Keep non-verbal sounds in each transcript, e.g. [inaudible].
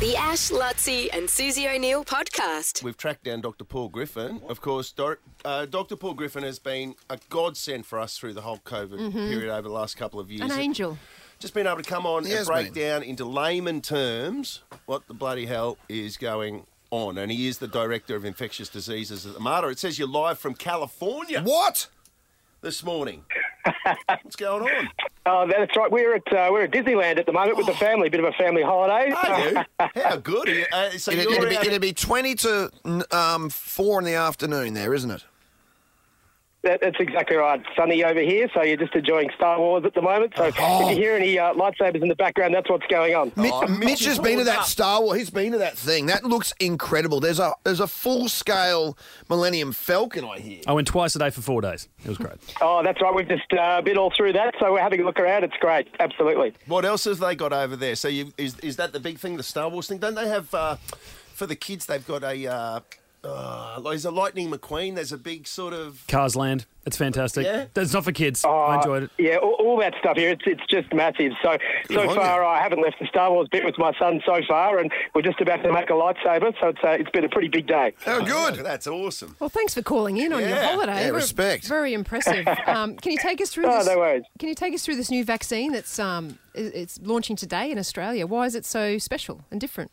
The Ash, Luttsy, and Susie O'Neill podcast. We've tracked down Dr. Paul Griffin. Of course, Dor- uh, Dr. Paul Griffin has been a godsend for us through the whole COVID period over the last couple of years. An angel. Just been able to come on He and has break been. down into layman terms what the bloody hell is going on. And he is the director of infectious diseases at the Mater. It says you're live from California What? this morning. [laughs] What's going on? Oh, that's right. We're at uh, we're at Disneyland at the moment with the family. Bit of a family holiday. Are you? [laughs] How good are you? Uh, so It'd, you're it'd, be, it'd be 20 to um, 4 in the afternoon there, isn't it? That, that's exactly right. Sunny over here, so you're just enjoying Star Wars at the moment. So Oh. if you hear any uh, lightsabers in the background, that's what's going on. Mi- Oh, Mitch Mitch has been to that up. Star Wars. He's been to that thing. That looks incredible. There's a there's a full scale Millennium Falcon. I hear. I went twice a day for four days. It was great. [laughs] Oh, that's right. We've just uh, been all through that, so we're having a look around. It's great. Absolutely. What else have they got over there? So you, is is that the big thing, the Star Wars thing? Don't they have uh, for the kids? They've got a. Uh, uh, there's a Lightning McQueen. There's a big sort of. Cars Land. It's fantastic. Yeah? It's not for kids. I enjoyed it. Yeah, all, all that stuff here. It's it's just massive. So so far, you. I haven't left the Star Wars bit with my son so far, and we're just about to make a lightsaber. So it's uh, it's been a pretty big day. Oh, good. That's awesome. Well, thanks for calling in on your holiday. Yeah, Very- respect. Very impressive. [laughs] Um, can you take us through Oh, this? no worries. Can you take us through this new vaccine that's um, it's launching today in Australia? Why is it so special and different?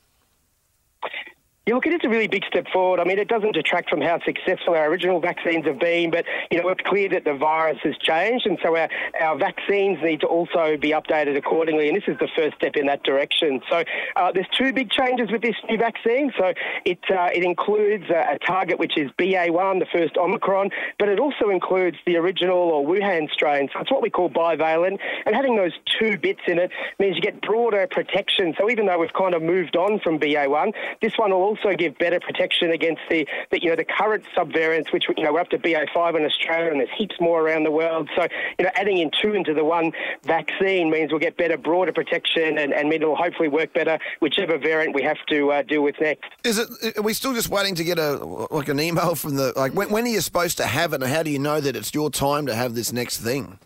Yeah, look, it is a really big step forward. I mean, it doesn't detract from how successful our original vaccines have been, but, you know, it's clear that the virus has changed, and so our, our vaccines need to also be updated accordingly, and this is the first step in that direction. So uh, there's two big changes with this new vaccine. So it, uh, it includes a, a target which is BA1, the first Omicron, but it also includes the original or Wuhan strain. So it's what we call bivalent, and having those two bits in it means you get broader protection. So even though we've kind of moved on from BA1, this one will also give better protection against the, the you know the current subvariants, which you know we're up to BA5 in Australia, and there's heaps more around the world. So you know adding in two into the one vaccine means we'll get better, broader protection, and, and it'll hopefully work better whichever variant we have to uh, deal with next. Is it? Are we still just waiting to get a like an email from the like? When, when are you supposed to have it, and how do you know that it's your time to have this next thing?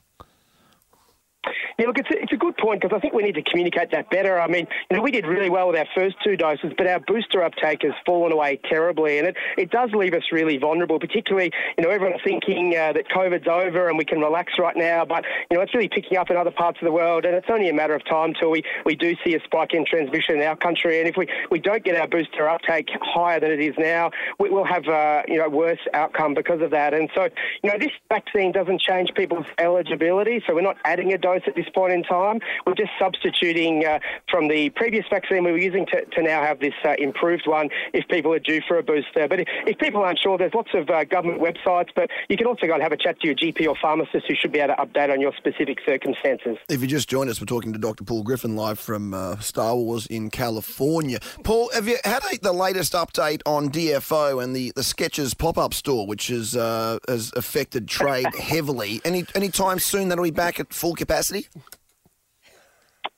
Yeah, look, it's a, it's a good point because I think we need to communicate that better. I mean, you know, we did really well with our first two doses, but our booster uptake has fallen away terribly, and it, it does leave us really vulnerable. Particularly, you know, everyone's thinking uh, that COVID's over and we can relax right now, but you know, it's really picking up in other parts of the world, and it's only a matter of time till we, we do see a spike in transmission in our country. And if we, we don't get our booster uptake higher than it is now, we, we'll have uh, you know worse outcome because of that. And so, you know, this vaccine doesn't change people's eligibility, so we're not adding a dose at this point in time. We're just substituting uh, from the previous vaccine we were using to, to now have this uh, improved one if people are due for a booster. But if, if people aren't sure, there's lots of uh, government websites, but you can also go and have a chat to your GP or pharmacist who should be able to update on your specific circumstances. If you just joined us, we're talking to Dr. Paul Griffin live from uh, Star Wars in California. Paul, have you had a, the latest update on DFO and the, the Skechers pop up store, which is, uh, has affected trade [laughs] heavily? Any any time soon that'll be back at full capacity?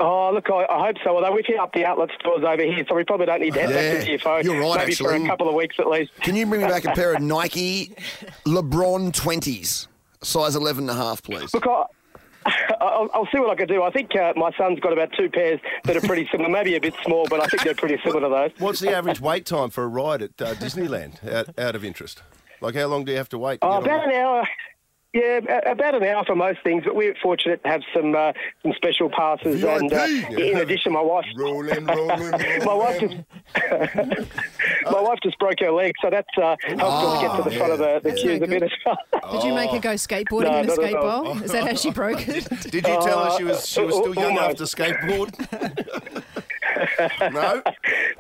Oh, look, I, I hope so. Although we've hit up the outlet stores over here, so we probably don't need to head Yeah, back to DFO. you're right, Maybe for a couple of weeks at least. Can you bring me back a pair of [laughs] Nike LeBron 20s, size 11 and a half, please? Look, I, [laughs] I'll, I'll see what I can do. I think uh, my son's got about two pairs that are pretty similar, maybe a bit small, but I think they're pretty similar to those. [laughs] What's the average wait time for a ride at uh, Disneyland? Out, out of interest, like how long do you have to wait? to Oh, get on about an hour. Yeah, about an hour for most things, but we're fortunate to have some uh, some special passes. And uh, VIP. in addition, my wife, [laughs] Rolling, rolling, [laughs] my wife just [laughs] my wife just broke her leg, so that's uh, helped us get to the front of the, the queues a bit as well. Did you make her go skateboarding No, in a not at skate all. bowl? Is that how she broke it? Did you tell her she was she was still Uh, young enough almost. to skateboard? no.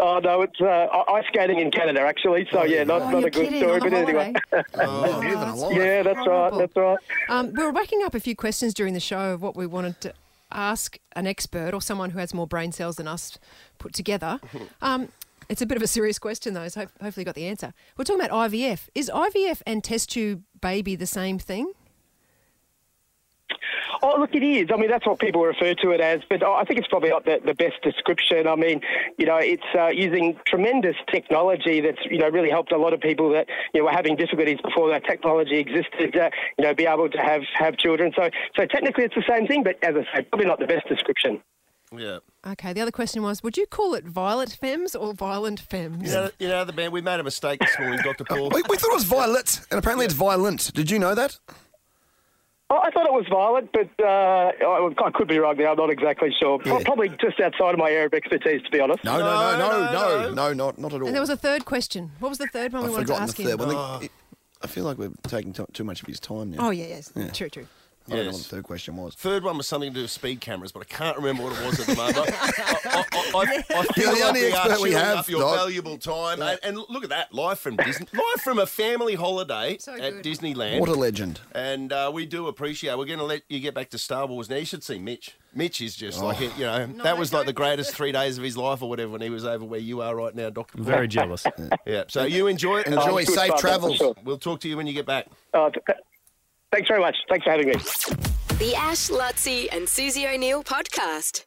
Oh no, it's uh, ice skating in Canada actually. So yeah, not, oh, not a good kidding. story, but anyway. holiday. [laughs] Oh, living a that's life. Yeah, that's right. That's right. Um, we were racking up a few questions during the show of what we wanted to ask an expert or someone who has more brain cells than us put together. [laughs] Um, it's a bit of a serious question, though, so hopefully you got the answer. We're talking about IVF. Is IVF and test tube baby the same thing? Oh, look, it is. I mean, that's what people refer to it as, but I think it's probably not the, the best description. I mean, you know, it's uh, using tremendous technology that's, you know, really helped a lot of people that, you know, were having difficulties before that technology existed, uh, you know, be able to have, have children. So, so technically it's the same thing, but as I say, probably not the best description. Yeah. Okay, the other question was Would you call it Violet Femmes or Violent Femmes? You know, you know the band. We made a mistake this morning, Doctor Paul. [laughs] We, we thought it was violet, and apparently it's violent. Did you know that? Oh, I thought it was violent, but uh, I, I could be wrong there. I'm not exactly sure. Yeah. Probably just outside of my area of expertise, to be honest. No, no, no, no, no, no, no, not, not at all. And there was a third question. What was the third one we I've wanted to ask the him? one. I, I feel like we're taking t- too much of his time now. Oh, yeah, yes. True, true. I don't know what the third question was. Third one was something to do with speed cameras, but I can't remember what it was at the moment. I, I, I, I, I [laughs] feel You're the like only we are expert we chewing have, up your Doc. valuable time. And, and look at that, live from Disney, live from a family holiday So at good. Disneyland. What a legend. and uh, we do appreciate. We're going to let you get back to Star Wars now. You should see Mitch. Mitch is just like Oh. you know that was like the greatest three days of his life or whatever when he was over where you are right now, Doctor. I'm very jealous. [laughs] Yeah. So you enjoy it. and Enjoy good safe fun, that's for travels. sure. We'll talk to you when you get back. Th- thanks very much. Thanks for having me. The Ash, Luttsy, and Susie O'Neill podcast.